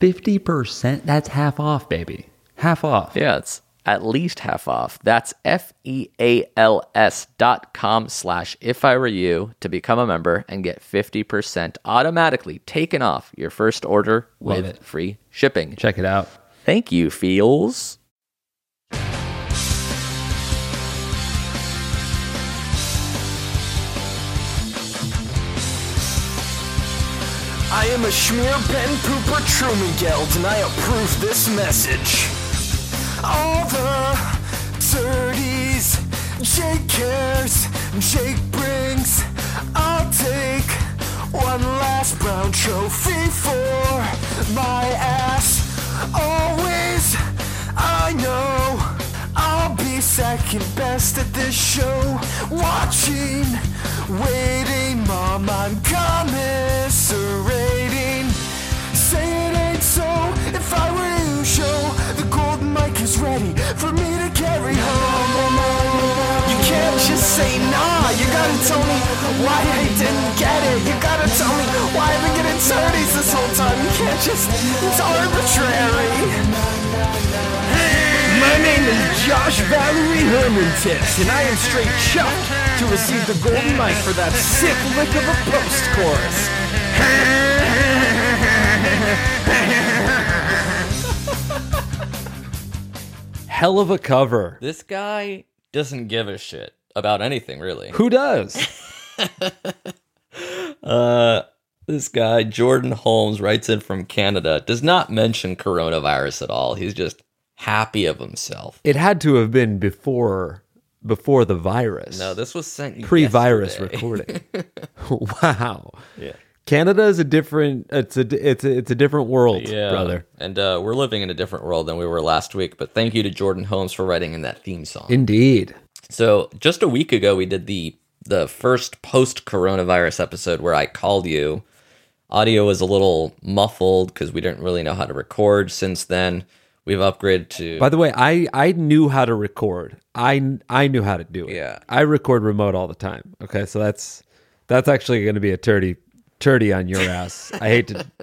50%, that's half off, baby. Half off. Yeah, it's at least half off. That's F E A L S dot com slash if I were you to become a member and get 50% automatically taken off your first order Love with it. free shipping. Check it out. Thank you, Feals. I am a schmear Ben Pooper Trumengeld and I approve this message. All the dirties Jake cares, Jake brings. I'll take one last brown trophy for my ass. Always, I know I'll be second best at this show. Watching, waiting, mom, I'm commiserating. Say it ain't so if I were you, show the golden mic is ready for me to carry home. You can't just say nah, you gotta tell me why I didn't get it. You gotta tell me why I've been getting turdies this whole time. You can't just, it's arbitrary. My name is Josh Valerie Hermantis, and I am straight chuffed to receive the golden mic for that sick lick of a post chorus. Hell of a cover. This guy doesn't give a shit about anything, really. Who does? Uh, this guy, Jordan Holmes, writes in from Canada, does not mention coronavirus at all. He's just happy of himself. it had to have been before before the virus. No, this was sent pre-virus yesterday. recording. wow. Yeah. Canada is a different it's a it's a, it's a different world, Yeah, brother. And uh, we're living in a different world than we were last week. But thank you to Jordan Holmes for writing in that theme song. Indeed. So just a week ago, we did the the first post coronavirus episode where I called you. Audio was a little muffled because we didn't really know how to record. Since then, we've upgraded to. By the way, I I knew how to record. I I knew how to do it. Yeah. I record remote all the time. Okay, so that's that's actually going to be a turdy turdy on your ass. I hate to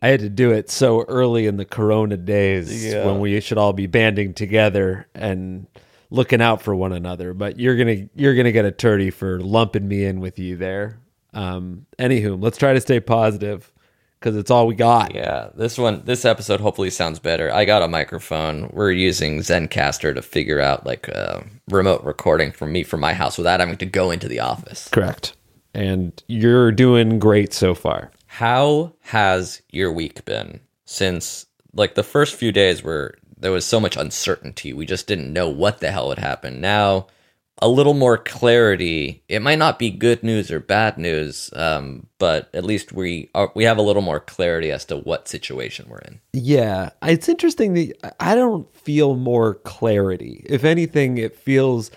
I had to do it so early in the corona days Yeah. when we should all be banding together and looking out for one another. But you're going to you're to get a turdy for lumping me in with you there. Um anywho, let's try to stay positive cuz it's all we got. yeah, this one, this episode hopefully sounds better. I got a microphone. We're using Zencastr to figure out like a remote recording for me from my house without having to go into the office. Correct. And you're doing great so far. How has your week been since like the first few days where there was so much uncertainty? We just didn't know what the hell would happen. Now, a little more clarity. It might not be good news or bad news, um, but at least we are, we have a little more clarity as to what situation we're in. Yeah, it's interesting that I don't feel more clarity. If anything, it feels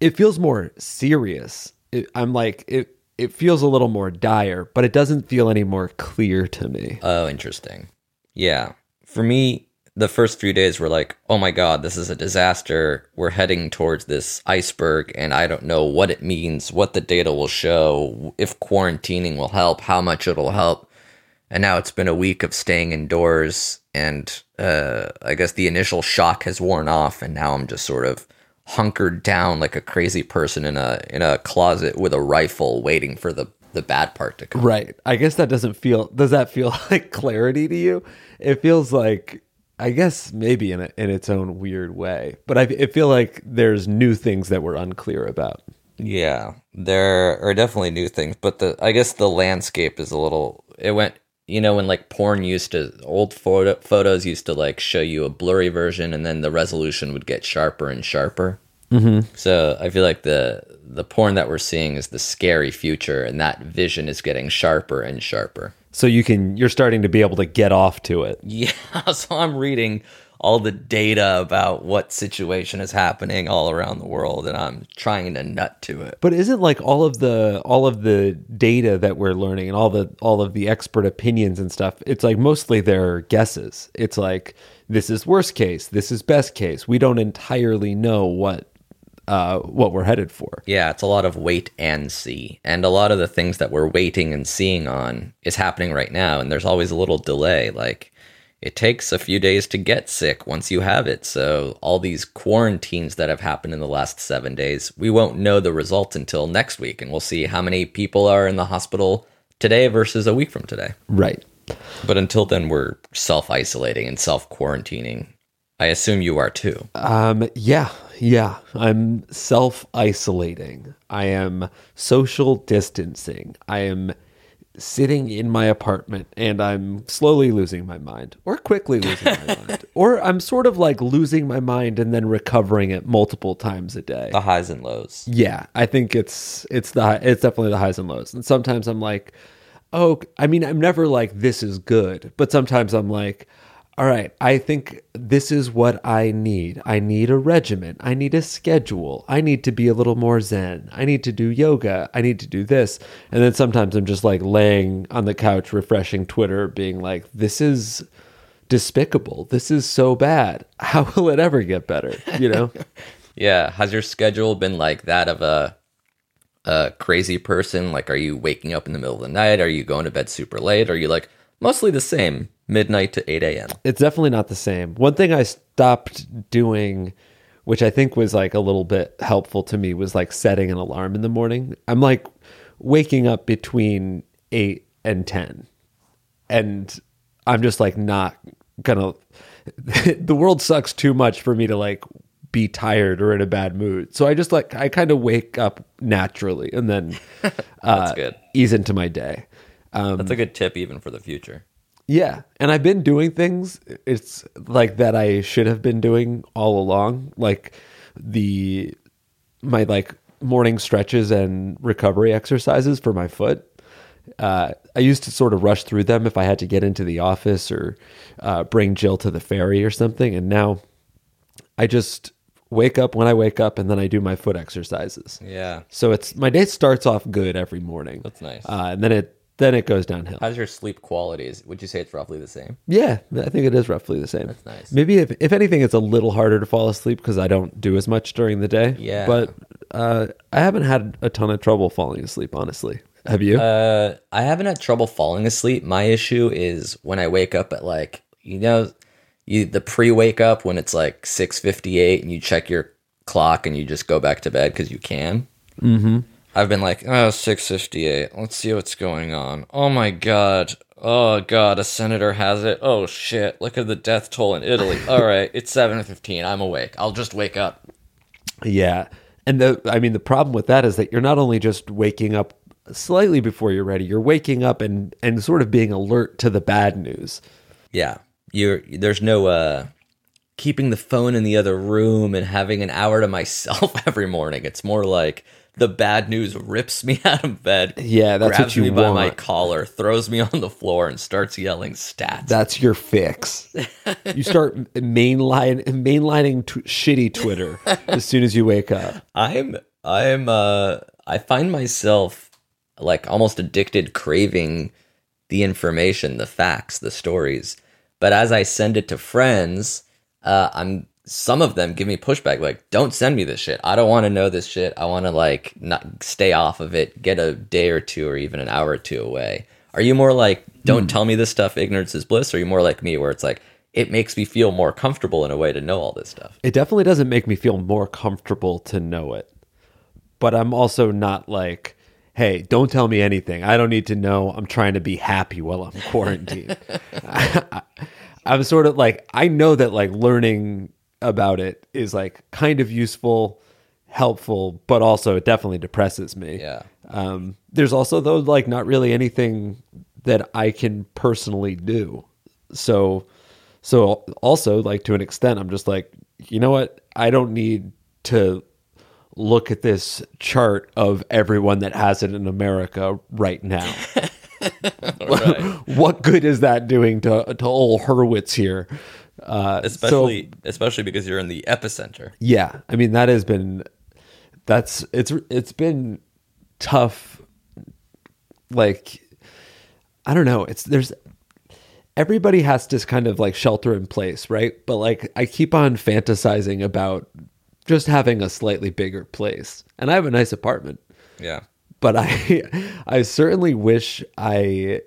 it feels more serious. It, I'm like it it feels a little more dire, but it doesn't feel any more clear to me. Oh, interesting. Yeah. For me, the first few days were like, oh my God, this is a disaster. We're heading towards this iceberg, and I don't know what it means, what the data will show, if quarantining will help, how much it'll help. and now it's been a week of staying indoors, and uh, I guess the initial shock has worn off, and now I'm just sort of hunkered down like a crazy person in a in a closet with a rifle, waiting for the the bad part to come. Right. I guess that doesn't feel. Does that feel like clarity to you? It feels like. I guess maybe in a, in its own weird way, but I, I feel like there's new things that we're unclear about. Yeah, there are definitely new things, but the I guess the landscape is a little. It went, you know, when like porn used to old photo, photos used to like show you a blurry version, and then the resolution would get sharper and sharper. Mm-hmm. So I feel like the the porn that we're seeing is the scary future, and that vision is getting sharper and sharper. So you can you're starting to be able to get off to it. Yeah, so I'm reading all the data about what situation is happening all around the world, and I'm trying to nut to it. But isn't like all of the all of the data that we're learning and all the all of the expert opinions and stuff, it's like mostly their guesses. It's like this is worst case, this is best case. We don't entirely know what uh what we're headed for. Yeah, it's a lot of wait and see. And a lot of the things that we're waiting and seeing on is happening right now. And there's always a little delay. Like, it takes a few days to get sick once you have it. So, all these quarantines that have happened in the last seven days, we won't know the results until next week. And we'll see how many people are in the hospital today versus a week from today. Right. But until then, we're self isolating and self quarantining. I assume you are too. Um yeah, yeah. I'm self-isolating. I am social distancing. I am sitting in my apartment and I'm slowly losing my mind or quickly losing my mind. Or I'm sort of like losing my mind and then recovering it multiple times a day. The highs and lows. Yeah, I think it's it's the it's definitely the highs and lows. And sometimes I'm like, oh, I mean, I'm never like this is good, but sometimes I'm like, all right, I think this is what I need. I need a regimen. I need a schedule. I need to be a little more zen. I need to do yoga. I need to do this. And then sometimes I'm just like laying on the couch refreshing Twitter being like, this is despicable. This is so bad. How will it ever get better, you know? Yeah. Has your schedule been like that of a a crazy person? Like, are you waking up in the middle of the night? Are you going to bed super late? Are you like mostly the same, midnight to 8 a.m.? it's definitely not the same. One thing I stopped doing, which I think was like a little bit helpful to me, was like setting an alarm in the morning. I'm like waking up between eight and 10. And I'm just like not gonna, the world sucks too much for me to like be tired or in a bad mood. So I just like, I kind of wake up naturally and then uh, good. ease into my day. Um, That's a good tip even for the future. Yeah, and I've been doing things it's like that I should have been doing all along, like the my like morning stretches and recovery exercises for my foot. Uh, I used to sort of rush through them if I had to get into the office or uh, bring Jill to the ferry or something, and now I just wake up when I wake up and then I do my foot exercises. Yeah. So it's my day starts off good every morning. That's nice. uh, and then it then it goes downhill. How's your sleep qualities? Would you say it's roughly the same? Yeah, I think it is roughly the same. That's nice. Maybe if if anything, it's a little harder to fall asleep because I don't do as much during the day. Yeah. but uh, I haven't had a ton of trouble falling asleep. Honestly, have you? Uh, I haven't had trouble falling asleep. My issue is when I wake up at like you know, you the pre wake up when it's like six fifty eight and you check your clock and you just go back to bed because you can. Mm-hmm. I've been like, oh, 658. Let's see what's going on. Oh my god. Oh god, a senator has it. Oh shit. Look at the death toll in Italy. All right, it's 7:15. I'm awake. I'll just wake up. yeah, and the I mean the problem with that is that you're not only just waking up slightly before you're ready, you're waking up and and sort of being alert to the bad news. Yeah. You're there's no uh keeping the phone in the other room and having an hour to myself every morning. It's more like the bad news rips me out of bed. Yeah, that's grabs what you me by my collar, throws me on the floor, and starts yelling stats. That's your fix. you start mainline mainlining t- shitty Twitter as soon as you wake up. I'm I'm uh I find myself like almost addicted craving the information, the facts, the stories. But as I send it to friends, uh I'm some of them give me pushback like don't send me this shit. I don't want to know this shit. I want to like not stay off of it, get a day or two or even an hour or two away. Are you more like, don't hmm. tell me this stuff, ignorance is bliss? Or are you more like me, where it's like, it makes me feel more comfortable in a way to know all this stuff? It definitely doesn't make me feel more comfortable to know it. But I'm also not like, hey, don't tell me anything. I don't need to know. I'm trying to be happy while I'm quarantined. I, am sort of like, I know that like learning about it is like kind of useful, helpful, but also it definitely depresses me. Yeah. Um, there's also though like not really anything that I can personally do. So so also like to an extent I'm just like, you know what? I don't need to look at this chart of everyone that has it in America right now. what good is that doing to to old Hurwitz here? Uh, so- Especially, especially because you're in the epicenter. yeah, I mean that has been that's it's it's been tough. Like I don't know. It's there's everybody has to kind of like shelter in place, right? But like I keep on fantasizing about just having a slightly bigger place, and I have a nice apartment, Yeah. but I I certainly wish I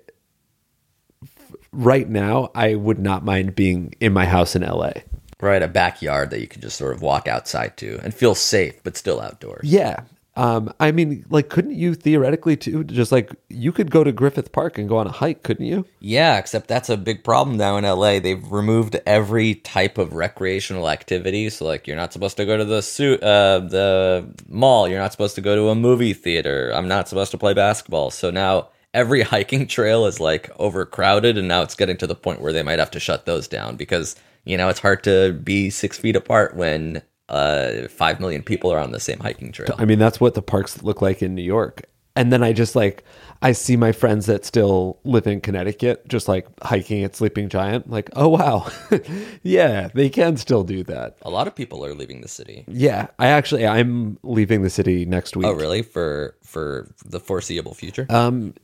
right now I would not mind being in my house in LA. Right. A backyard that you can just sort of walk outside to and feel safe, but still outdoors. Yeah. Um, I mean, like, couldn't you theoretically too? Just like you could go to Griffith Park and go on a hike, couldn't you? Yeah, except that's a big problem now in LA. They've removed every type of recreational activity. So, like, you're not supposed to go to the suit, uh, the mall. You're not supposed to go to a movie theater. I'm not supposed to play basketball. So now every hiking trail is like overcrowded, and now it's getting to the point where they might have to shut those down because you know it's hard to be six feet apart when uh five million people are on the same hiking trail. I mean, that's what the parks look like in New York. And then I just like I see my friends that still live in Connecticut, just like hiking at Sleeping Giant. Like, oh wow, yeah, they can still do that. A lot of people are leaving the city. Yeah, I actually I'm leaving the city next week. Oh, really? For for the foreseeable future? Um,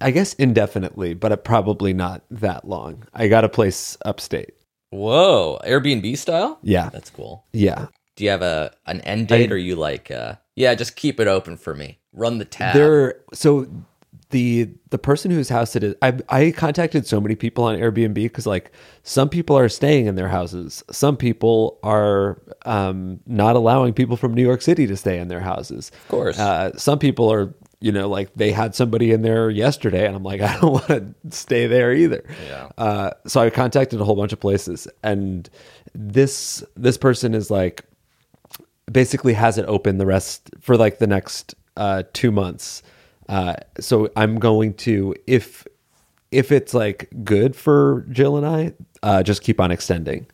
I guess indefinitely, but probably not that long. I got a place upstate. Whoa, Airbnb style? Yeah, That's cool. yeah. Do you have a an end date, I- or you like, uh, yeah, just keep it open for me. Run the tab. There, so the the person whose house it is, I I contacted so many people on Airbnb because like some people are staying in their houses, some people are um, not allowing people from New York City to stay in their houses. Of course. uh, some people are. You know, like they had somebody in there yesterday, and I'm like, I don't want to stay there either. Yeah. Uh, so I contacted a whole bunch of places, and this this person is like, basically has it open the rest for like the next uh, two months. Uh, so I'm going to if if it's like good for Jill and I, uh, just keep on extending.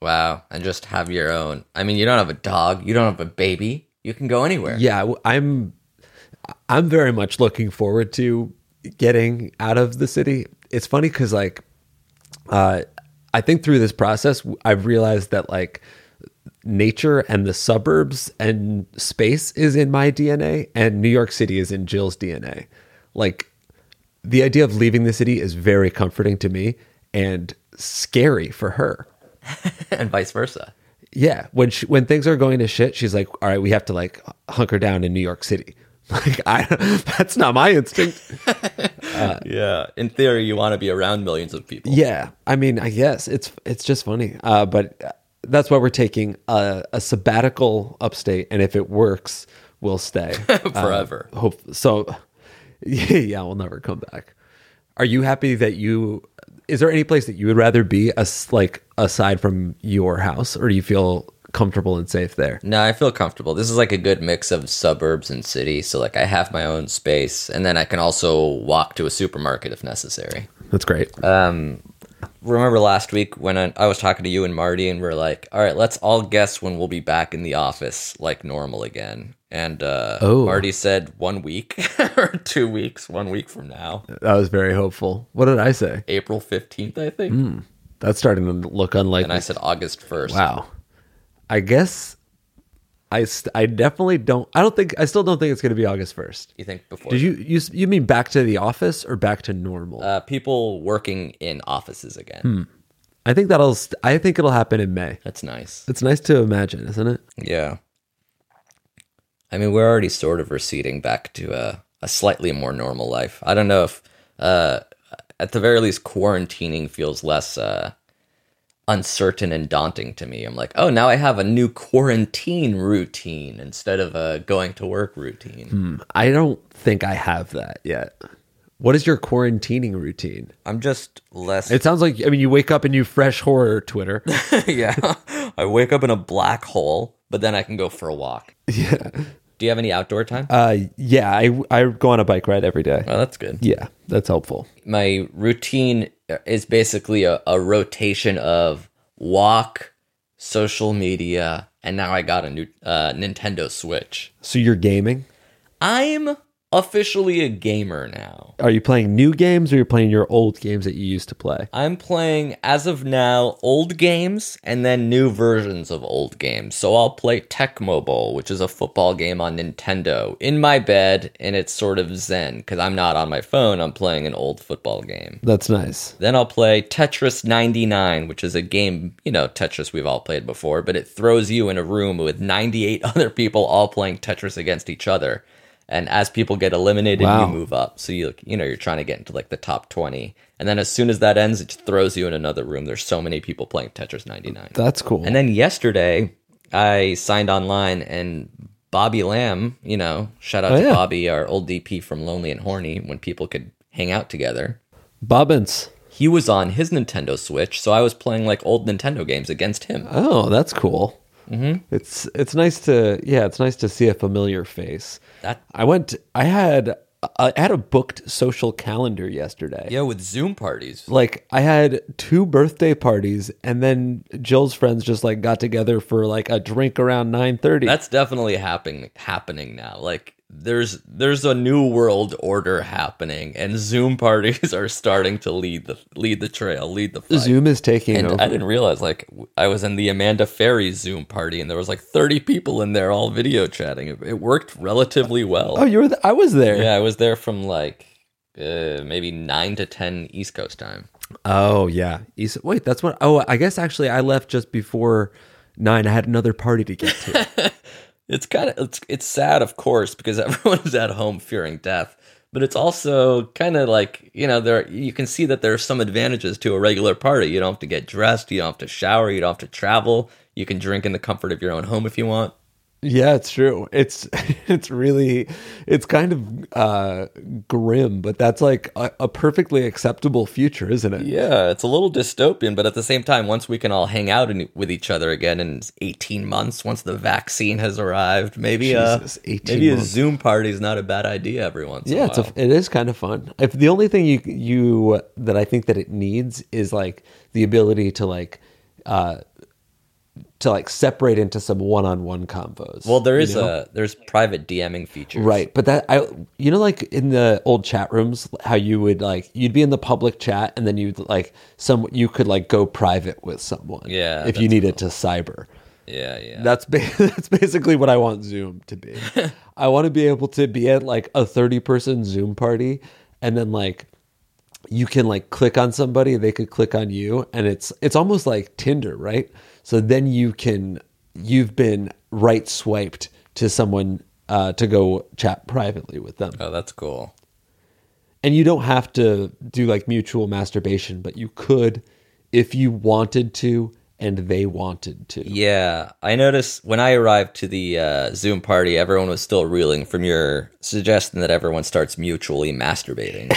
wow, and just have your own. I mean, you don't have a dog, you don't have a baby. You can go anywhere. Yeah, I'm I'm very much looking forward to getting out of the city. It's funny because like uh, I think through this process, I've realized that like nature and the suburbs and space is in my DNA, and New York City is in Jill's DNA. Like the idea of leaving the city is very comforting to me and scary for her. and vice versa. Yeah, when she, when things are going to shit, she's like, "All right, we have to like hunker down in New York City." Like, I that's not my instinct. yeah, in theory, you want to be around millions of people. Yeah, I mean, I guess it's it's just funny. Uh, but that's why we're taking a, a sabbatical upstate, and if it works, we'll stay Forever. Uh, hope so. Yeah, we'll never come back. Are you happy that you? Is there any place that you would rather be, as like aside from your house, or do you feel comfortable and safe there? No, I feel comfortable. This is like a good mix of suburbs and city. So, like, I have my own space, and then I can also walk to a supermarket if necessary. That's great. Um, remember last week when I, I was talking to you and Marty, and we are like, all right, let's all guess when we'll be back in the office like normal again. And uh, Oh. Marty said one week or two weeks, one week from now, That was very hopeful. What did I say? April 15th, I think. That's starting to look unlikely. And I said August 1st. wow. I guess I st- I definitely don't. I don't think I still don't think it's going to be August first. You think before? Did you you you mean back to the office or back to normal? Uh, people working in offices again. Hmm. I think that'll. St- I think it'll happen in May. That's nice. It's nice to imagine, isn't it? Yeah. I mean, we're already sort of receding back to a, a slightly more normal life. I don't know if uh, at the very least, quarantining feels less uh, uncertain and daunting to me. I'm like, oh, now I have a new quarantine routine instead of a going to work routine. I don't think I have that yet. What is your quarantining routine? I'm just less. It sounds like I mean you wake up and you fresh horror Twitter. yeah. I wake up in a black hole, but then I can go for a walk. yeah. Do you have any outdoor time? Uh yeah, I I go on a bike ride every day. oh, that's good. Yeah, that's helpful. my routine is basically a, a rotation of walk, social media, and now I got a new uh, Nintendo Switch. So you're gaming? I'm officially a gamer now. Are you playing new games or you're playing your old games that you used to play? I'm playing, as of now, old games and then new versions of old games. So I'll play Tecmo Bowl, which is a football game on Nintendo, in my bed, and it's sort of zen because I'm not on my phone. I'm playing an old football game. That's nice. Then I'll play Tetris 99, which is a game, you know, Tetris we've all played before, but it throws you in a room with 98 other people all playing Tetris against each other. And as people get eliminated, Wow. you move up. So you you know, you're trying to get into like the top 20. And then as soon as that ends, it just throws you in another room. There's so many people playing Tetris 99. That's cool. And then yesterday, I signed online and Bobby Lamb, you know, shout out Oh, to yeah. Bobby, our old DP from Lonely and Horny, when people could hang out together Bobbins. he was on his Nintendo Switch, so I was playing like old Nintendo games against him. Oh, that's cool. Mm-hmm. It's it's nice to yeah, it's nice to see a familiar face. That I went. I had I had a booked social calendar yesterday. yeah, with Zoom parties. Like I had two birthday parties, and then Jill's friends just like got together for like a drink around nine thirty. That's definitely happening happening now. Like there's there's a new world order happening, and Zoom parties are starting to lead the lead the trail, lead the fight. Zoom is taking And over. I didn't realize, like, i was in the Amanda Ferry Zoom party, and there was like 30 people in there all video chatting. It, it worked relatively well. oh, you were. Th- I was there. yeah, I was there from like uh, maybe 9 to 10 East Coast time. Oh yeah. East- Wait, that's what. Oh, I guess actually I left just before nine. I had another party to get to. It's kind of it's it's sad, of course, because everyone is at home fearing death. But it's also kind of like you know there you can see that there are some advantages to a regular party. You don't have to get dressed, you don't have to shower, you don't have to travel. You can drink in the comfort of your own home if you want. Yeah, it's true. It's it's really it's kind of uh grim, but that's like a, a perfectly acceptable future, isn't it? Yeah, it's a little dystopian, but at the same time, once we can all hang out in, with each other again in 18 months, once the vaccine has arrived, maybe Jesus, uh, 18 maybe a. Zoom party is not a bad idea every once in Yeah, a it's a, it is kind of fun. If the only thing you you that I think that it needs is like the ability to like uh to like separate into some one-on-one convos. well, there is you know? a there's private DMing features, Right, but that I you know like in the old chat rooms how you would like you'd be in the public chat and then you'd like some you could like go private with someone. Yeah, if you needed to cyber. Yeah, yeah. That's ba- that's basically what I want Zoom to be. I want to be able to be at like a 30 person Zoom party and then like you can like click on somebody, they could click on you and it's it's almost like Tinder, right? So then you can you've been right swiped to someone uh, to go chat privately with them. oh, that's cool. And you don't have to do like mutual masturbation, but you could if you wanted to and they wanted to. Yeah, I noticed when I arrived to the uh, Zoom party, everyone was still reeling from your suggestion that everyone starts mutually masturbating.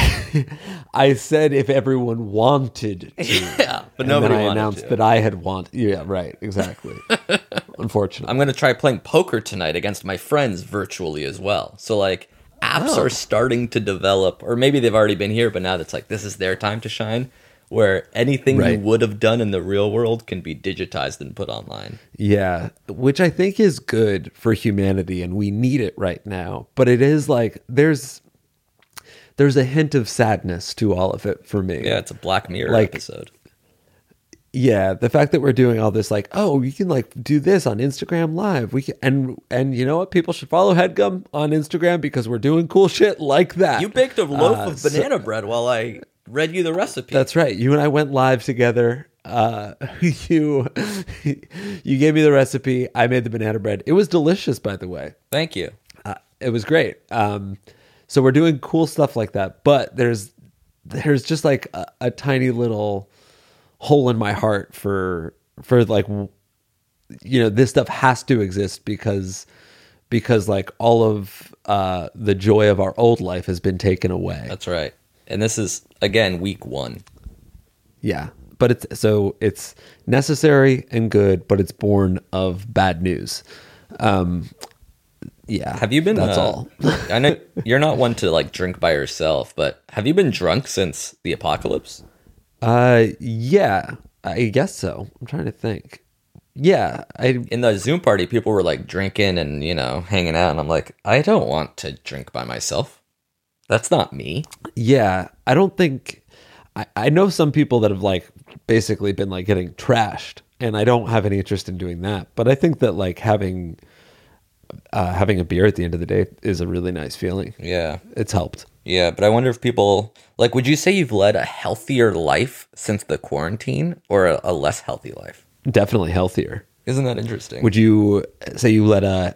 I said if everyone wanted to. yeah, but and nobody I announced to. that I had want. Yeah, right, exactly. Unfortunately, I'm going to try playing poker tonight against my friends virtually as well. So like apps Oh. are starting to develop or maybe they've already been here but now it's like this is their time to shine where anything Right. you would have done in the real world can be digitized and put online. yeah, which I think is good for humanity, and we need it right now. But it is like there's there's a hint of sadness to all of it for me. Yeah, it's a Black Mirror Like- episode. Yeah the fact that we're doing all this like oh you can like do this on instagram live. We can and and you know what? People should follow headgum on instagram because we're doing cool shit like that. You baked a loaf Uh, of so- banana bread while I read you the recipe. that's right. You and i went live together. Uh you you gave me the recipe. I made the banana bread. It was delicious by the way. Thank you. uh, it was great. Um so we're doing cool stuff like that but there's there's just like a, a tiny little hole in my heart for for like you know this stuff has to exist because because like all of uh the joy of our old life has been taken away That's right. And this is again week one. yeah but it's so it's necessary and good but it's born of bad news um yeah Have you been? that's uh, all I know you're not one to like drink by yourself, but have you been drunk since the apocalypse? Uh yeah i guess so i'm trying to think yeah i In the Zoom party, people were like drinking and you know hanging out, and I'm like, I don't want to drink by myself. That's not me. Yeah, I don't think I, I know some people that have like basically been like getting trashed, and I don't have any interest in doing that. But I think that like having uh, having a beer at the end of the day is a really nice feeling. Yeah, It's helped. Yeah, but I wonder if people like. Would you say you've led a healthier life since the quarantine, or a, a less healthy life? Definitely healthier. Isn't that interesting? Would you say you led a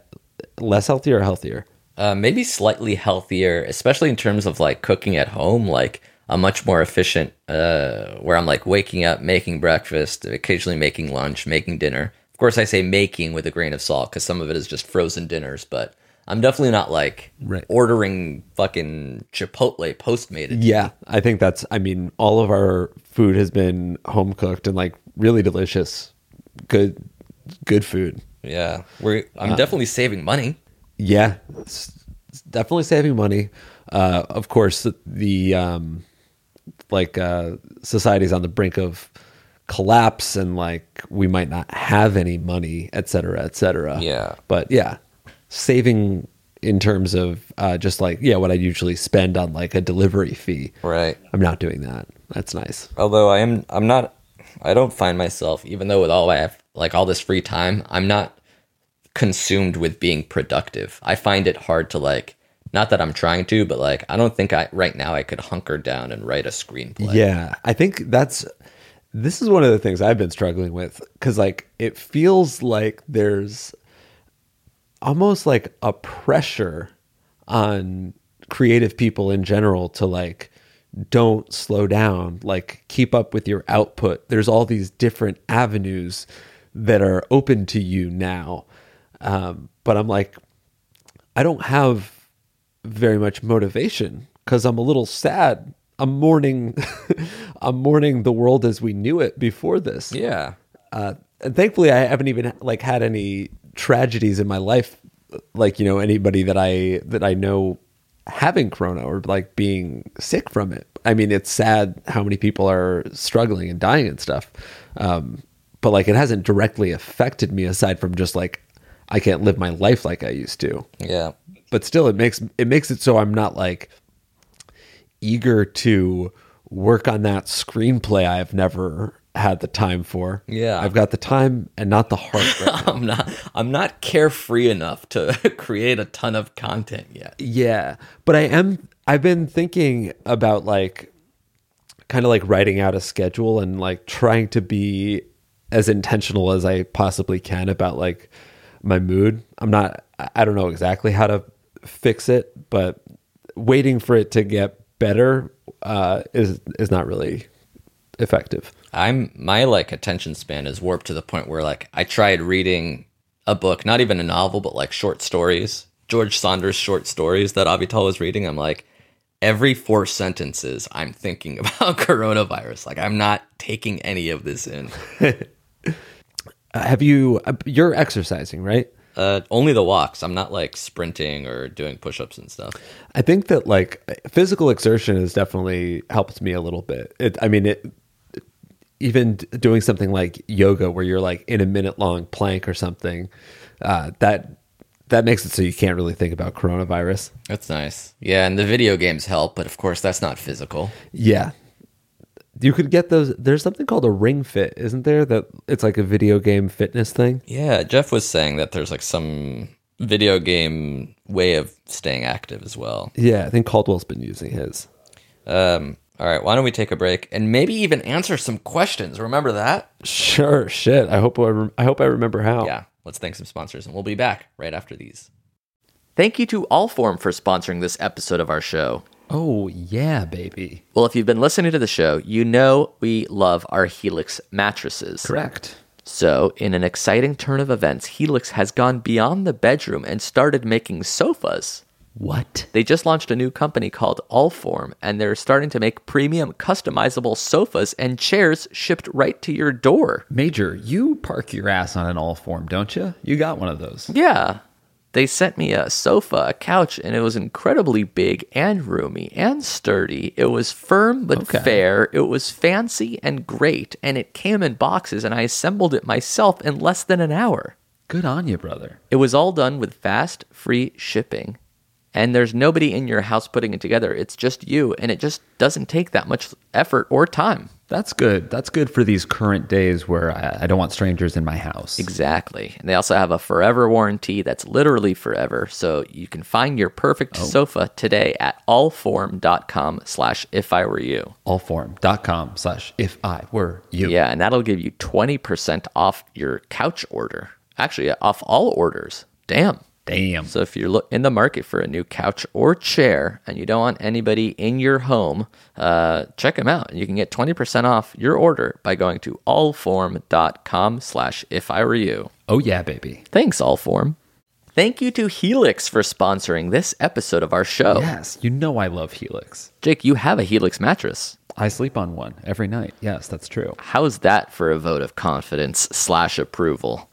less healthy or healthier? Uh, maybe slightly healthier, especially in terms of like cooking at home, like a much more efficient, uh, where I'm like waking up, making breakfast, occasionally making lunch, making dinner. Of course, I say making with a grain of salt because some of it is just frozen dinners, but I'm definitely not like Right. ordering fucking Chipotle Postmated. Yeah, I think that's. I mean, all of our food has been home cooked and like really delicious, good, good food. Yeah, we're I'm definitely saving money. Yeah, definitely saving money. Uh, of course, the um, like uh, society's on the brink of collapse, and like we might not have any money, et cetera, et cetera. Yeah. but yeah, saving in terms of uh, just like yeah, what I usually spend on like a delivery fee. Right. I'm not doing that. That's nice. although I am I'm not I don't find myself even though with all I have like all this free time I'm not consumed with being productive. I find it hard to like not that I'm trying to but like I don't think I right now I could hunker down and write a screenplay. Yeah, I think that's this is one of the things I've been struggling with cuz like it feels like there's almost like a pressure on creative people in general to like don't slow down, like keep up with your output. There's all these different avenues that are open to you now. Um, but I'm like I don't have very much motivation because I'm a little sad. I'm mourning, I'm mourning the world as we knew it before this. Yeah. Uh, and thankfully, I haven't even like had any tragedies in my life, like you know anybody that I that I know having corona or like being sick from it. I mean, it's sad how many people are struggling and dying and stuff. Um, but like, it hasn't directly affected me aside from just like I can't live my life like I used to Yeah. but still it makes it makes it so I'm not like eager to work on that screenplay I've never had the time for. Yeah. I've got the time and not the heart. Right. I'm not I'm not carefree enough to create a ton of content yet. yeah, but I am I've been thinking about like kind of like writing out a schedule and like trying to be as intentional as I possibly can about like my mood. I'm not I- I don't know exactly how to fix it, but waiting for it to get better uh, is is not really effective. I'm my like attention span is warped to the point where like I tried reading a book, not even a novel, but like short stories, George Saunders short stories that Avital was reading. I'm like, every four sentences, I'm thinking about coronavirus. Like I'm not taking any of this in. Have you? You're exercising, right? Uh, only the walks. I'm not like sprinting or doing push-ups and stuff. I think that like physical exertion has definitely helped me a little bit. It, I mean, it even doing something like yoga, where you're like in a minute long plank or something, uh, that that makes it so you can't really think about coronavirus. That's nice. Yeah, and the video games help, but of course that's not physical. Yeah, you could get those. There's something called a Ring Fit, isn't there? That it's like a video game fitness thing. Yeah, Jeff was saying that there's like some video game way of staying active as well. Yeah, I think Caldwell's been using his. Um, all right, why don't we take a break and maybe even answer some questions? Remember that? Sure, shit. I hope I, rem- I hope I remember how. Yeah, let's thank some sponsors and we'll be back right after these. Thank you to Allform for sponsoring this episode of our show. Oh, yeah, baby. Well, if you've been listening to the show, you know we love our Helix mattresses. Correct. So, in an exciting turn of events, Helix has gone beyond the bedroom and started making sofas. What? They just launched a new company called Allform, and they're starting to make premium customizable sofas and chairs shipped right to your door. Major, you park your ass on an Allform, don't you? You got one of those. Yeah. They sent me a sofa, a couch, and it was incredibly big and roomy and sturdy. It was firm but Okay. fair. It was fancy and great, and it came in boxes, and I assembled it myself in less than an hour. Good on you, brother. It was all done with fast, free shipping. And there's nobody in your house putting it together. It's just you, and it just doesn't take that much effort or time. That's good. That's good for these current days where I, I don't want strangers in my house. Exactly. And they also have a forever warranty that's literally forever. So you can find your perfect oh. sofa today at allform.com slash if I were you. Allform.com slash if I were you. Yeah, and that'll give you 20% off your couch order. Actually, off all orders. Damn. Damn. So if you're look in the market for a new couch or chair and you don't want anybody in your home, uh, check them out. You can get 20% off your order by going to allform.com slash if I were you. Oh, yeah, baby. Thanks, Allform. Thank you to Helix for sponsoring this episode of our show. Yes, you know I love Helix. Jake, you have a Helix mattress. I sleep on one every night. Yes, that's true. How's that for a vote of confidence slash approval?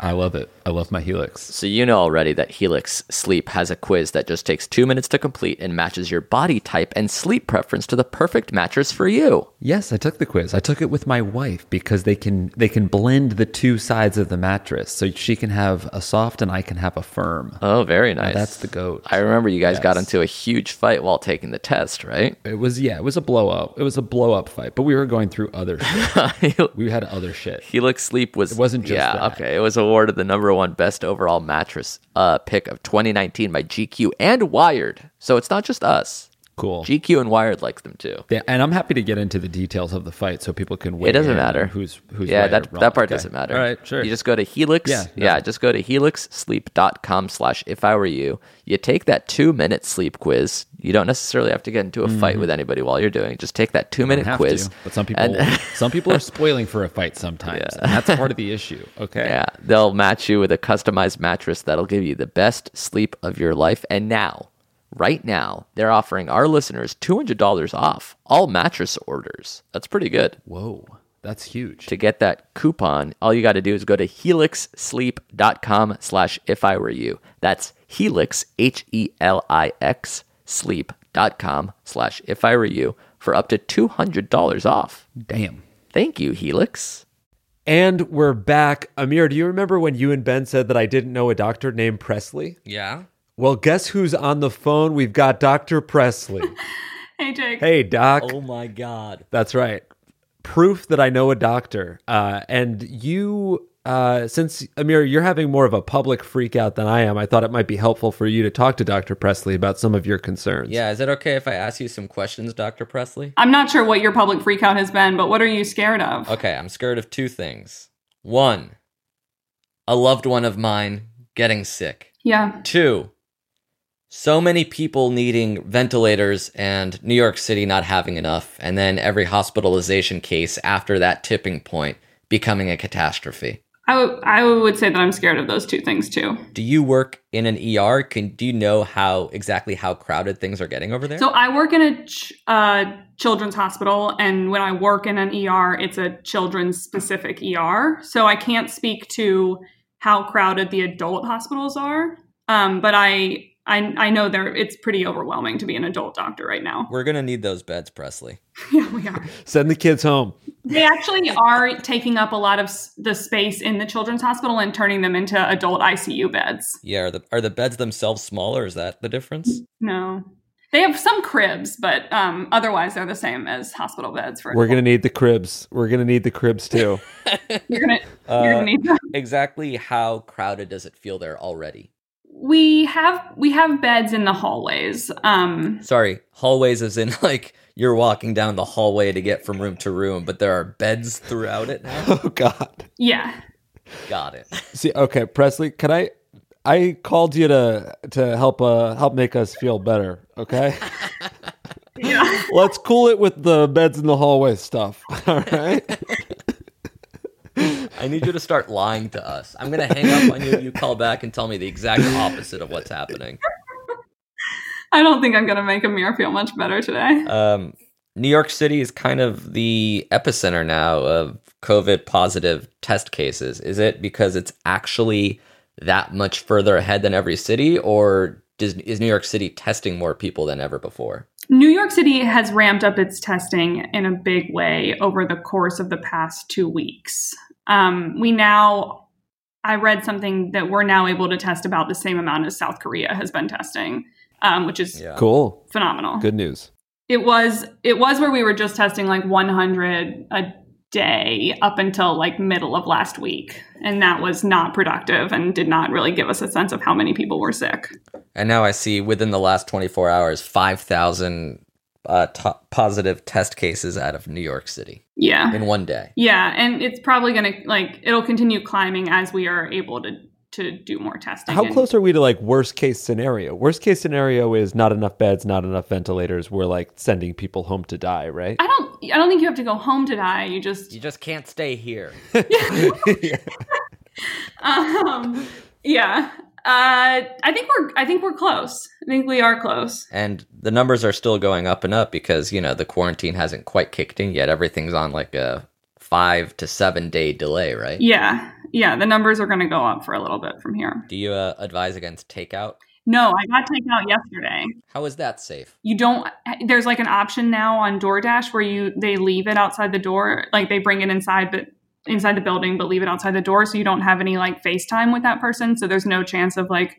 I love it. I love my Helix. So you know already that Helix Sleep has a quiz that just takes two minutes to complete and matches your body type and sleep preference to the perfect mattress for you. Yes, I took the quiz. I took it with my wife because they can they can blend the two sides of the mattress, so she can have a soft and I can have a firm. Oh, very nice. That's the goat. I remember you guys got into a huge fight while taking the test, right? It was yeah, it was a blow up. It was a blow up fight, but we were going through other shit. we had other shit. Helix Sleep was It wasn't just yeah that. okay. It was awarded the number one best overall mattress uh, pick of 2019 by GQ and Wired. So it's not just us. Cool. GQ and Wired likes them too. Yeah, and I'm happy to get into the details of the fight so people can. Weigh It doesn't matter. Who's who's yeah, right that that part Okay. doesn't matter. All right, sure. You just go to Helix. Yeah, yeah. Just go to helixsleep.com slash if I were you. You take that two minute sleep quiz. You don't necessarily have to get into a fight with anybody while you're doing. it. Just take that two minute Mm-hmm. Quiz. to, but some people and- some people are spoiling for a fight sometimes. And that's part of the issue. Okay. Yeah, they'll match you with a customized mattress that'll give you the best sleep of your life. And now, right now, they're offering our listeners $200 off all mattress orders. That's pretty good. Whoa, that's huge. To get that coupon, all you got to do is go to helixsleep.com slash if I were you. That's helix, H-E-L-I-X, sleep.com slash if I were you for up to $200 off. Damn. Thank you, Helix. And we're back. Amir, do you remember when you and Ben said that I didn't know a doctor named Presley? Yeah? Well, guess who's on the phone? We've got Dr. Presley. Hey, Jake. hey, Doc. Oh my God. That's right. Proof that I know a doctor. Uh, and you, uh, since Amir, you're having more of a public freak out than I am, I thought it might be helpful for you to talk to Dr. Presley about some of your concerns. Yeah, is it okay if I ask you some questions, Dr. Presley? I'm not sure what your public freakout has been, but what are you scared of? Okay, I'm scared of two things. One, a loved one of mine getting sick. Yeah. Two, so many people needing ventilators and New York City not having enough, and then every hospitalization case after that tipping point becoming a catastrophe. I would- I would say that I'm scared of those two things too. Do you work in an ER? Can do you know how exactly how crowded things are getting over there? So I work in a ch- uh, children's hospital, and when I work in an ER, it's a children's specific ER. So I can't speak to how crowded the adult hospitals are. Um, but I, I I know there it's pretty overwhelming to be an adult doctor right now. We're gonna need those beds, Presley. yeah, we are. Send the kids home. They actually are taking up a lot of the space in the children's hospital and turning them into adult ICU beds. Yeah, are the are the beds themselves smaller? Is that the difference? No. They have some cribs, but um, otherwise they're the same as hospital beds for We're going to need the cribs. We're going to need the cribs too. you're gonna you're Uh, gonna need them. exactly how crowded does it feel there already? We have we have beds in the hallways. Um, Sorry, hallways is in like you're walking down the hallway to get from room to room, but there are beds throughout it now. oh, God. yeah. Got it. See, okay, Presley, can I? I called you to to help uh help make us feel better. Okay, Yeah. let's cool it with the beds in the hallway stuff. All right. I need you to start lying to us. I'm gonna hang up on you. You call back and tell me the exact opposite of what's happening. I don't think I'm going to make Amir feel much better today. Um, New York City is kind of the epicenter now of COVID positive test cases. Is it because it's actually that much further ahead than every city, or does, is New York City testing more people than ever before? New York City has ramped up its testing in a big way over the course of the past two weeks. Um, we now, I read something that we're now able to test about the same amount as South Korea has been testing, um, which is Yeah. Cool. phenomenal. Good news. It was it was where we were just testing like 100 a day up until like middle of last week, and that was not productive and did not really give us a sense of how many people were sick. And now I see within the last 24 hours, 5,000 uh, to- positive test cases out of New York City Yeah. in one day. Yeah, and it's probably going to like it'll continue climbing as we are able to to do more testing. How and- close are we to like worst case scenario? Worst case scenario is not enough beds, not enough ventilators. We're like sending people home to die, right? I don't I don't think you have to go home to die. You just You just can't stay here. um yeah. Uh I think we're I think we're close. I think we are close. And the numbers are still going up and up because, you know, the quarantine hasn't quite kicked in yet. Everything's on like a five to seven day delay, right? Yeah. Yeah, the numbers are going to go up for a little bit from here. Do you uh, advise against takeout? No, I got taken out yesterday. How is that safe? You don't there's like an option now on DoorDash where you they leave it outside the door, like they bring it inside but inside the building but leave it outside the door so you don't have any like FaceTime with that person, so there's no chance of like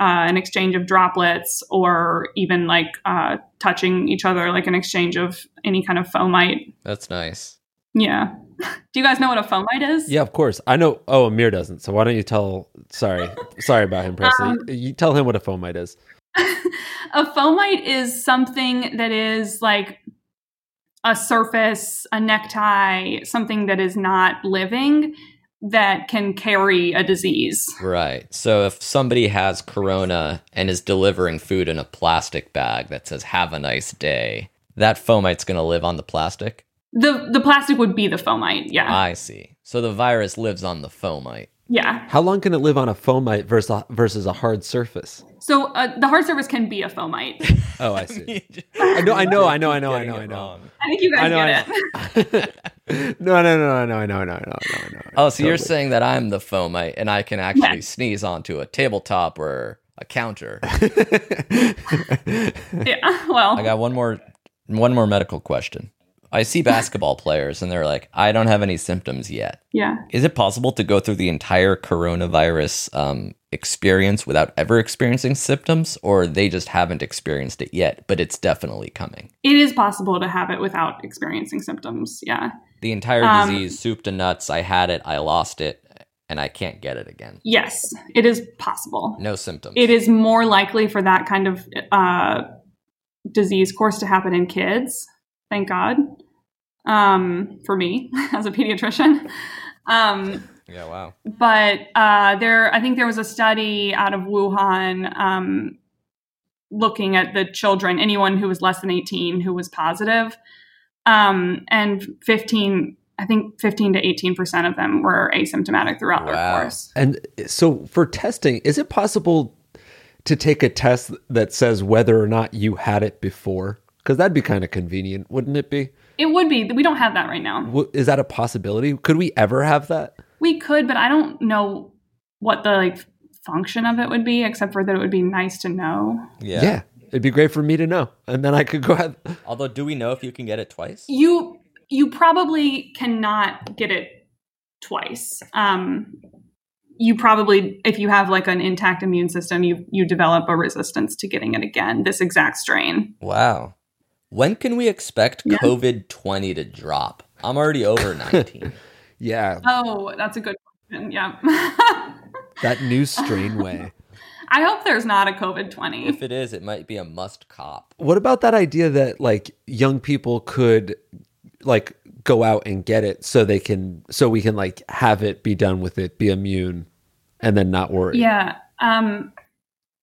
uh, an exchange of droplets or even like uh, touching each other, like an exchange of any kind of fomite. That's nice. Yeah. Do you guys know what a fomite is? Yeah, of course. I know. Oh, Amir doesn't. So why don't you tell? Sorry, sorry about him, Presley. Um, you tell him what a fomite is. a fomite is something that is like a surface, a necktie, something that is not living that can carry a disease. Right. So if somebody has corona and is delivering food in a plastic bag that says "Have a nice day," that fomite's going to live on the plastic. The the plastic would be the fomite. Yeah. I see. So the virus lives on the fomite. Yeah. How long can it live on a fomite versus a, versus a hard surface? So uh, the hard surface can be a fomite. Oh, I see. I know, I know, I know, I know, I know, I know. I think you I guys know, get I it. no, no, no, no, no, no, no, no, no, no. Oh, so you're saying that I'm the fomite and I can actually Yes. sneeze onto a tabletop or a counter. yeah. Well, I got one more one more medical question. I see basketball players and they're like, I don't have any symptoms yet. yeah. Is it possible to go through the entire coronavirus um, experience without ever experiencing symptoms, or they just haven't experienced it yet, but it's definitely coming? It is possible to have it without experiencing symptoms. Yeah. The entire Um, disease, soup to nuts, I had it, I lost it, and I can't get it again. Yes, it is possible. No symptoms. it is more likely for that kind of uh, disease course to happen in kids. Thank God. Um, for me as a pediatrician. Um, Yeah, wow. but uh, there, I think there was a study out of Wuhan um, looking at the children, anyone who was less than 18 who was positive, um, and 15. I think 15 to 18 percent of them were asymptomatic throughout their course. And so for testing, is it possible to take a test that says whether or not you had it before? Because that'd be kind of convenient, wouldn't it be? It would be. We don't have that right now. Is that a possibility? Could we ever have that? We could, but I don't know what the like function of it would be, except for that it would be nice to know. Yeah. It'd be great for me to know. And then I could go ahead. Although, do we know if you can get it twice? You you probably cannot get it twice. Um, you probably, if you have like an intact immune system, you you develop a resistance to getting it again. This exact strain. Wow. When can we expect Yeah. COVID 20 to drop? I'm already over 19. Yeah, Oh, that's a good question. Yeah. that new strain way. I hope there's not a COVID twenty. if it is, it might be a must cop. What about that idea that like young people could like go out and get it so they can so we can like have it be done with it, be immune and then not worry. Yeah. um,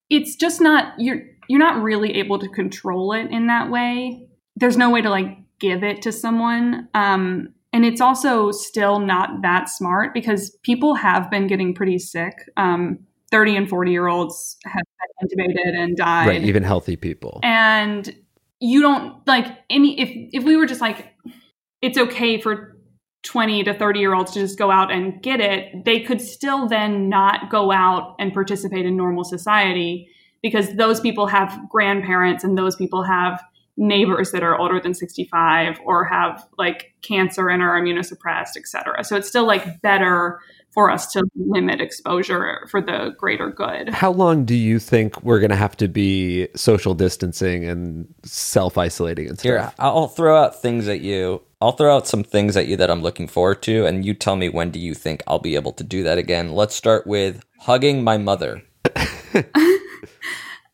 it's just not you're you're not really able to control it in that way. There's no way to like give it to someone. Um, and it's also still not that smart because people have been getting pretty sick. Um, 30 and 40 year olds have been intubated and died. Right, even healthy people. and you don't like any if if we were just like it's okay for 20 to 30 year olds to just go out and get it they could still then not go out and participate in normal society because those people have grandparents and those people have neighbors that are older than 65 or have like cancer and are immunosuppressed et cetera so it's still like better for us to limit exposure for the greater good How long do you think we're going to have to be social distancing and self isolating and stuff? Here, I'll throw out things at you. I'll throw out some things at you that I'm looking forward to, and you tell me when do you think I'll be able to do that again. Let's start with hugging my mother.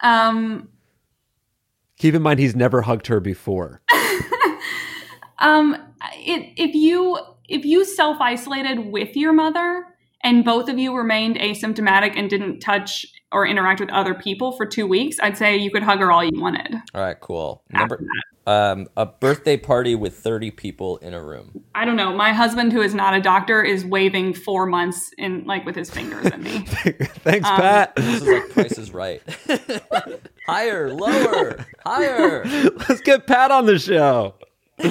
um Keep in mind, he's never hugged her before. Um, it, if you if you self isolated with your mother and both of you remained asymptomatic and didn't touch or interact with other people for two weeks, I'd say you could hug her all you wanted. All right, cool. Number um, a birthday party with 30 people in a room. I don't know. My husband, who is not a doctor, is waving four months in like with his fingers at me. Thanks, Um, Pat. This is like Price is Right. higher, lower, higher. Let's get Pat on the show.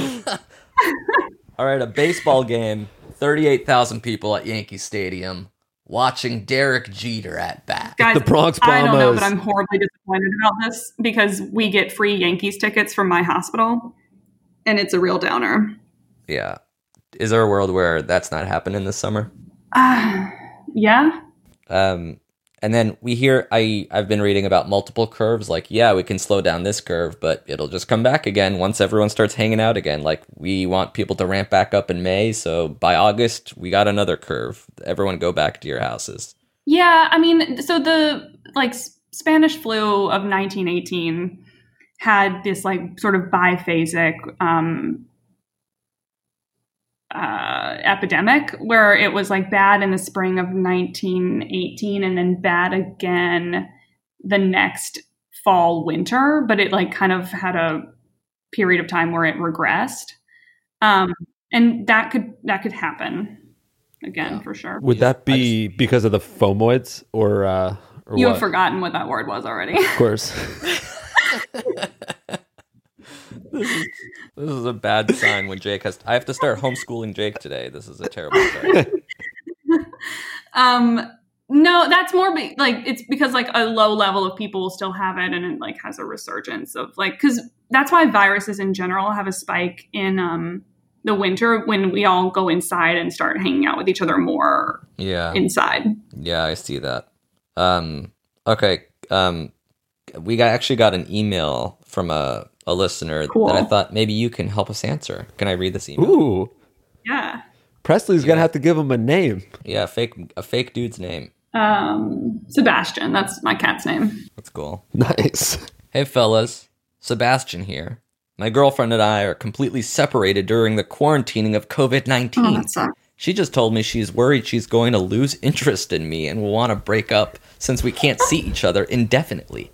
All right, a baseball game, 38,000 people at Yankee Stadium watching Derek Jeter at bat. Guys, The Bronx I don't know, but I'm horribly disappointed about this because we get free Yankees tickets from my hospital, and it's a real downer. Yeah. Is there a world where that's not happening this summer? Uh, yeah, Um, and then we hear I I've been reading about multiple curves. Like, yeah, we can slow down this curve, but it'll just come back again once everyone starts hanging out again. Like, we want people to ramp back up in May, so by August we got another curve. Everyone go back to your houses. Yeah, I mean, so the like Spanish flu of 1918 had this like sort of biphasic um, uh, epidemic where it was like bad in the spring of 1918 and then bad again the next fall winter, but it like kind of had a period of time where it regressed. Um, and that could that could happen again Yeah. for sure. Would that be because of the fomoids or, uh, or You what? have forgotten what that word was already. Of course. This is a bad sign when Jake has. I have to start homeschooling Jake today. This is a terrible start. um, no, that's more be- like it's because like a low level of people will still have it, and it like has a resurgence of like because that's why viruses in general have a spike in um the winter when we all go inside and start hanging out with each other more Yeah. inside. Yeah, I see that. Um, okay. Um, we got, actually got an email from a, a listener Cool. that I thought maybe you can help us answer. Can I read this email? Ooh. Yeah. Presley's going to have to give him a name. Yeah, fake a fake dude's name. Um, Sebastian, that's my cat's name. That's cool. Nice. Hey fellas, Sebastian here. My girlfriend and I are completely separated during the quarantining of COVID nineteen. that sucks. She just told me she's worried she's going to lose interest in me and will want to break up since we can't see each other indefinitely.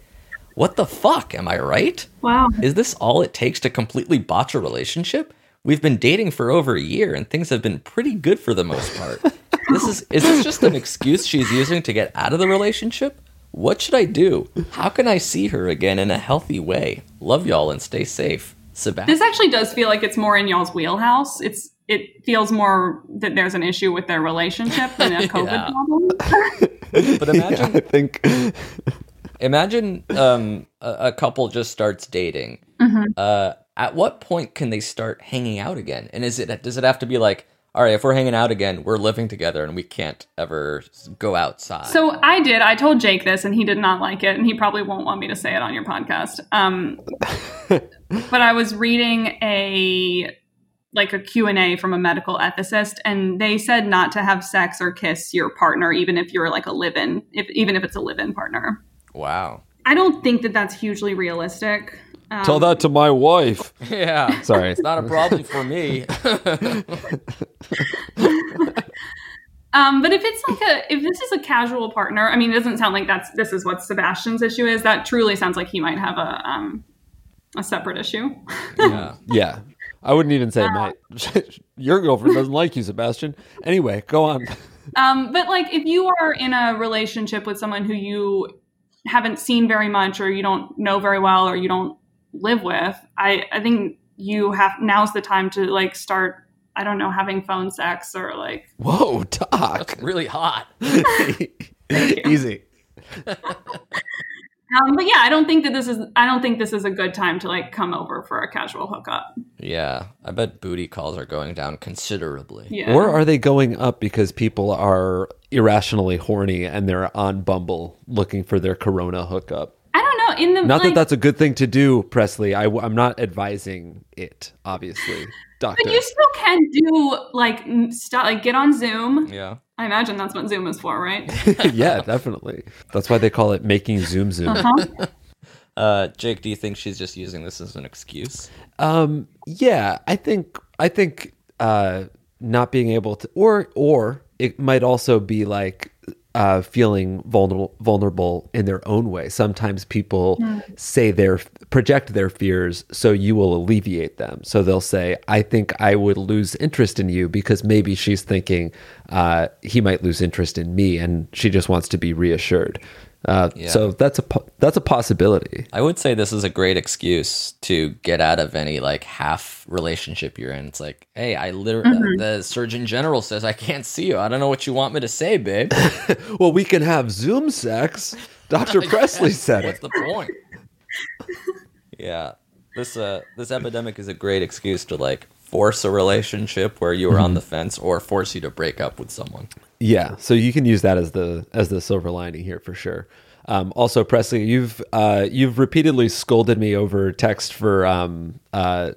What the fuck? Am I right? Wow. Is this all it takes to completely botch a relationship? We've been dating for over a year and things have been pretty good for the most part. this is is this just an excuse she's using to get out of the relationship? What should I do? How can I see her again in a healthy way? Love y'all and stay safe. Sebastian. This actually does feel like it's more in y'all's wheelhouse. It's it feels more that there's an issue with their relationship than a COVID Yeah. problem. But imagine I think imagine um, a, a couple just starts dating. Uh, at what point can they start hanging out again? And is it does it have to be like, all right, if we're hanging out again, we're living together and we can't ever go outside? So I did. I told Jake this, and he did not like it, and he probably won't want me to say it on your podcast. Um, but I was reading a like a Q&A from a medical ethicist and they said not to have sex or kiss your partner even if you're like a live-in if even if it's a live-in partner. Wow. I don't think that that's hugely realistic. Um, tell that to my wife. Yeah. Sorry. It's not a problem for me. Um, but if it's like a if this is a casual partner, I mean, it doesn't sound like that's this is what Sebastian's issue is. That truly sounds like he might have a um a separate issue. Yeah. Yeah. I wouldn't even say my your girlfriend doesn't like you, Sebastian. Anyway, go on. Um, but like if you are in a relationship with someone who you haven't seen very much or you don't know very well or you don't live with, I, I think you have now's the time to like start I don't know, having phone sex or like Whoa, Doc. Really hot. Easy. um, but yeah, I don't think that this is I don't think this is a good time to like come over for a casual hookup. Yeah. I bet booty calls are going down considerably. Yeah. Or are they going up because people are irrationally horny and they're on Bumble looking for their Corona hookup? I don't know. In the Not like, that that's a good thing to do, Presley. I, am not advising it, obviously, Doctor. but you still can do like stuff like get on Zoom. Yeah. I imagine that's what Zoom is for, right? yeah, definitely. That's why they call it making Zoom Zoom. Uh-huh. Uh, Jake, do you think she's just using this as an excuse? Um, yeah, I think I think uh, not being able to, or or it might also be like uh, feeling vulnerable vulnerable in their own way. Sometimes people say their project their fears, so you will alleviate them. So they'll say, "I think I would lose interest in you because maybe she's thinking uh, he might lose interest in me, and she just wants to be reassured." Uh, Yeah. So that's a po- that's a possibility. I would say this is a great excuse to get out of any like half relationship you're in. It's like, hey, I literally the Surgeon General says I can't see you. I don't know what you want me to say, babe. Well, we can have Zoom sex. Dr. Presley said What's it. What's the point? yeah, this uh this epidemic is a great excuse to like force a relationship where you are on the fence or force you to break up with someone. Yeah, so you can use that as the as the silver lining here for sure. Um, also, Presley, you've uh, you've repeatedly scolded me over text for um, uh,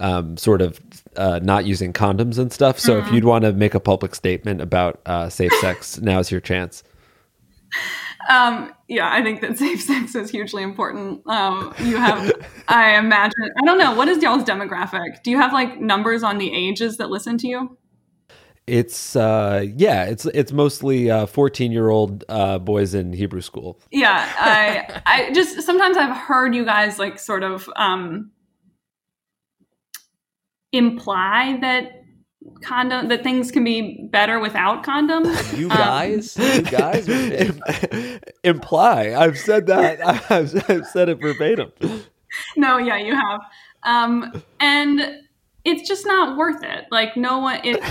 um, sort of uh, not using condoms and stuff. So if you'd want to make a public statement about uh, safe sex, now's your chance. Um, yeah, I think that safe sex is hugely important. Um, you have, I imagine, I don't know, what is y'all's demographic? Do you have like numbers on the ages that listen to you? It's uh, yeah, it's it's mostly fourteen year old uh, boys in Hebrew school. Yeah, I, I just sometimes I've heard you guys like sort of um, imply that condom that things can be better without condoms. You guys, you guys. Imply. I've said that. I've, I've said it verbatim. no, yeah, you have. Um, and it's just not worth it. Like no one it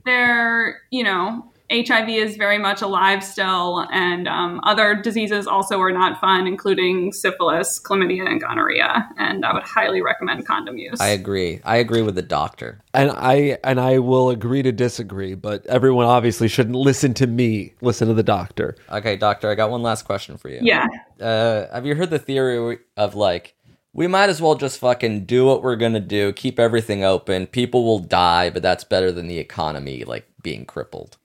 they're, you know, HIV is very much alive still, and um, other diseases also are not fun, including syphilis, chlamydia, and gonorrhea. And I would highly recommend condom use. I agree. I agree with the doctor. And I and I will agree to disagree, but everyone obviously shouldn't listen to me. Listen to the doctor. Okay, doctor, I got one last question for you. yeah, Uh, have you heard the theory of like we might as well just fucking do what we're gonna do, keep everything open. People will die, but that's better than the economy like being crippled.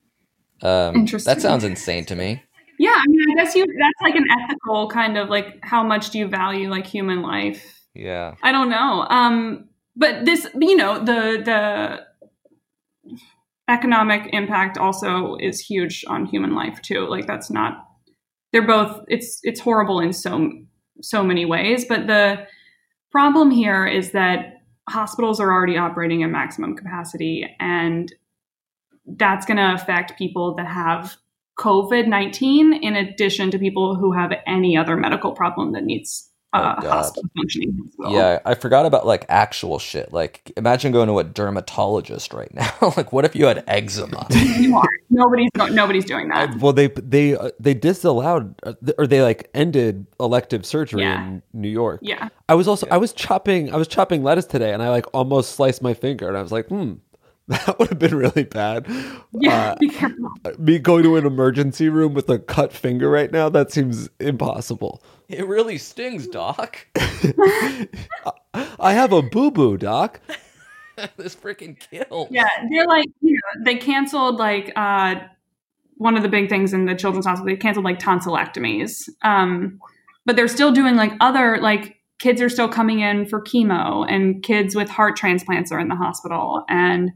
Um, Interesting. That sounds insane to me. yeah. I mean, I guess you that's like an ethical kind of like how much do you value like human life? Yeah. I don't know. Um, but this, you know, the the economic impact also is huge on human life too. Like that's not. They're both. It's it's horrible in so so many ways. But the problem here is that hospitals are already operating at maximum capacity, and that's going to affect people that have COVID nineteen in addition to people who have any other medical problem that needs uh, Oh, hospital functioning. hospital. Yeah, I forgot about like actual shit. Like, imagine going to a dermatologist right now. like, what if you had eczema? You are. Nobody's nobody's doing that. Well, they they uh, they disallowed uh, or they like ended elective surgery Yeah. in New York. Yeah. I was also I was chopping I was chopping lettuce today, and I like almost sliced my finger, and I was like, hmm. That would have been really bad. Yeah. Uh, be careful. me going to an emergency room with a cut finger right now, that seems impossible. it really stings, doc. I have a boo boo, doc. this freaking kills. Yeah, they're like you know they canceled like uh one of the big things in the children's hospital. They canceled like tonsillectomies, um, but they're still doing like other like kids are still coming in for chemo, and kids with heart transplants are in the hospital, and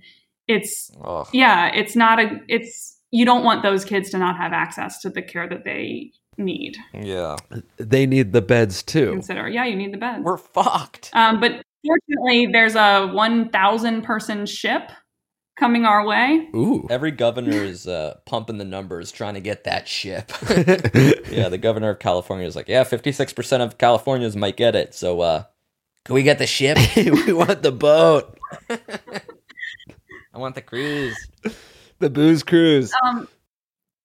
it's Ugh. yeah, it's not a it's you don't want those kids to not have access to the care that they need. Yeah. They need the beds too. Consider, yeah, you need the beds. We're fucked. Um, but fortunately, there's a 1,000 person ship coming our way. Ooh. Every governor is uh, pumping the numbers trying to get that ship. yeah, the governor of California is like, yeah, 56% of Californians might get it. So, uh, can we get the ship? we want the boat. I want the cruise. The booze cruise. Um,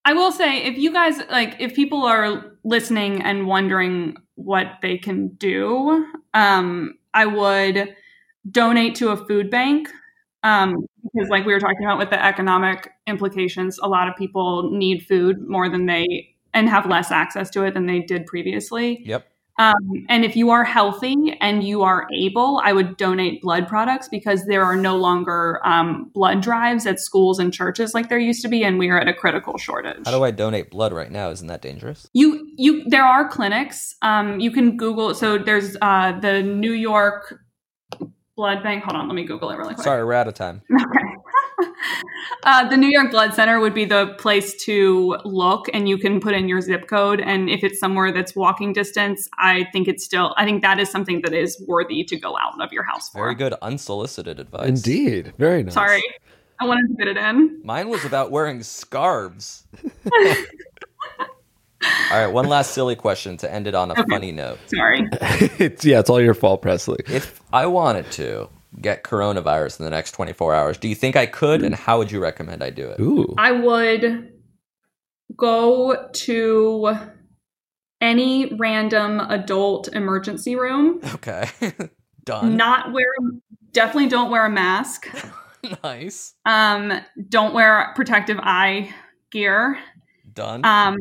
I will say, if you guys like, if people are listening and wondering what they can do, um, I would donate to a food bank. Um, because, like we were talking about with the economic implications, a lot of people need food more than they and have less access to it than they did previously. Yep. Um, and if you are healthy and you are able, I would donate blood products because there are no longer um, blood drives at schools and churches like there used to be, and we are at a critical shortage. How do I donate blood right now? Isn't that dangerous? You you there are clinics. Um, you can Google. So there's uh, the New York Blood Bank. Hold on, let me Google it really quick. Sorry, we're out of time. Okay. Uh, the New York Blood Center would be the place to look, and you can put in your zip code. And if it's somewhere that's walking distance, I think it's still. I think that is something that is worthy to go out of your house for. Very good unsolicited advice. Indeed. Very nice. Sorry, I wanted to fit it in. Mine was about wearing scarves. All right, one last silly question to end it on a funny note. Sorry. it's, yeah, it's all your fault, Presley. If I wanted to get coronavirus in the next 24 hours, do you think I could and how would you recommend I do it? Ooh. I would go to any random adult emergency room. Okay. Done. Not wear. Definitely don't wear a mask. nice. Um, don't wear protective eye gear. Done. Um,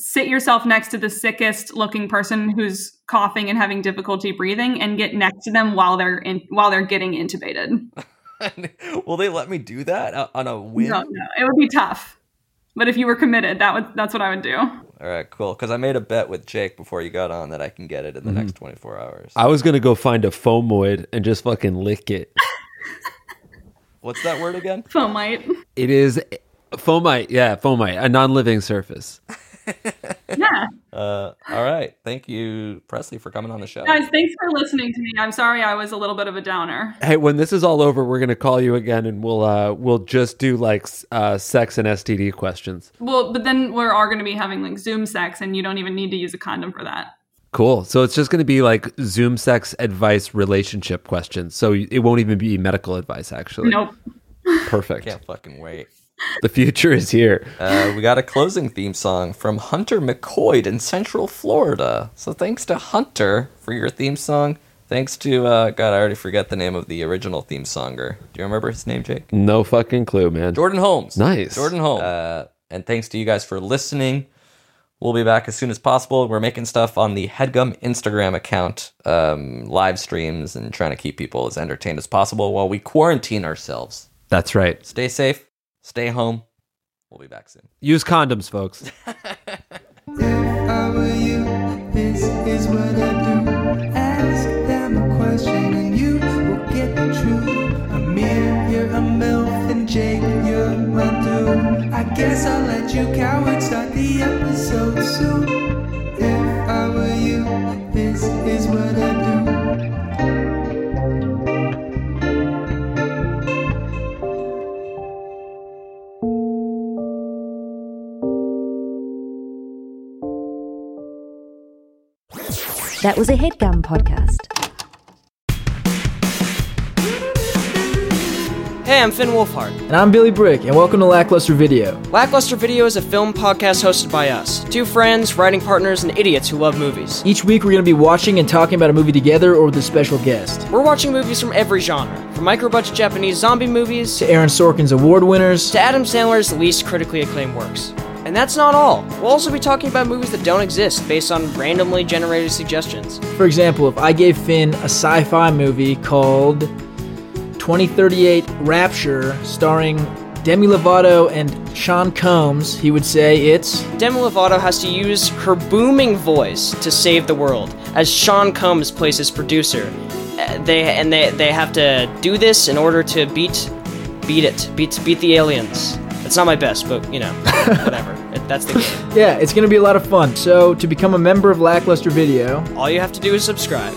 sit yourself next to the sickest looking person who's coughing and having difficulty breathing, and get next to them while they're in while they're getting intubated. Will they let me do that uh, on a whim? No, no, it would be tough. But if you were committed, that would that's what I would do. All right, cool. Because I made a bet with Jake before you got on that I can get it in the Mm-hmm. next 24 hours. I was going to go find a foamoid and just fucking lick it. What's that word again? Fomite. It is fomite. Yeah, fomite, a non living surface. Yeah. Uh, all right. Thank you, Presley, for coming on the show. Guys, thanks for listening to me. I'm sorry I was a little bit of a downer. Hey, when this is all over, we're going to call you again and we'll uh we'll just do like uh sex and STD questions. Well, but then we are going to be having like Zoom sex, and you don't even need to use a condom for that. Cool. So it's just going to be like Zoom sex advice relationship questions. So it won't even be medical advice actually. Nope. Perfect. Can't fucking wait. The future is here. Uh, we got a closing theme song from Hunter McCoy in Central Florida. So thanks to Hunter for your theme song. Thanks to uh, God, I already forget the name of the original theme songer. Do you remember his name, Jake? No fucking clue, man. Jordan Holmes. Nice. Jordan Holmes. Uh, and thanks to you guys for listening. We'll be back as soon as possible. We're making stuff on the Headgum Instagram account, um, live streams, and trying to keep people as entertained as possible while we quarantine ourselves. That's right. Stay safe. Stay home. We'll be back soon. Use condoms, folks. If I were you, this is what I do. Ask them a question and you will get the truth. Amir, you're a MILF and Jake, you're my dude. I guess I'll let you cowards start the episode soon. That was a headgum podcast. Hey, I'm Finn Wolfhard. And I'm Billy Bryk, and welcome to Lackluster Video. Lackluster Video is a film podcast hosted by us, two friends, writing partners, and idiots who love movies. Each week we're going to be watching and talking about a movie together or with a special guest. We're watching movies from every genre, from micro-budget Japanese zombie movies To Aaron Sorkin's award winners, to Adam Sandler's least critically acclaimed works. And that's not all. We'll also be talking about movies that don't exist based on randomly generated suggestions. for example, if I gave Finn a sci fi movie called 2038 Rapture, starring Demi Lovato and Sean Combs, he would say it's. Demi Lovato has to use her booming voice to save the world, as Sean Combs plays his producer. Uh, They and they they have to do this in order to beat beat it, beat beat the aliens. It's not my best, but you know, whatever. It, that's the game. Yeah, it's going to be a lot of fun. So, to become a member of Lackluster Video, All you have to do is subscribe.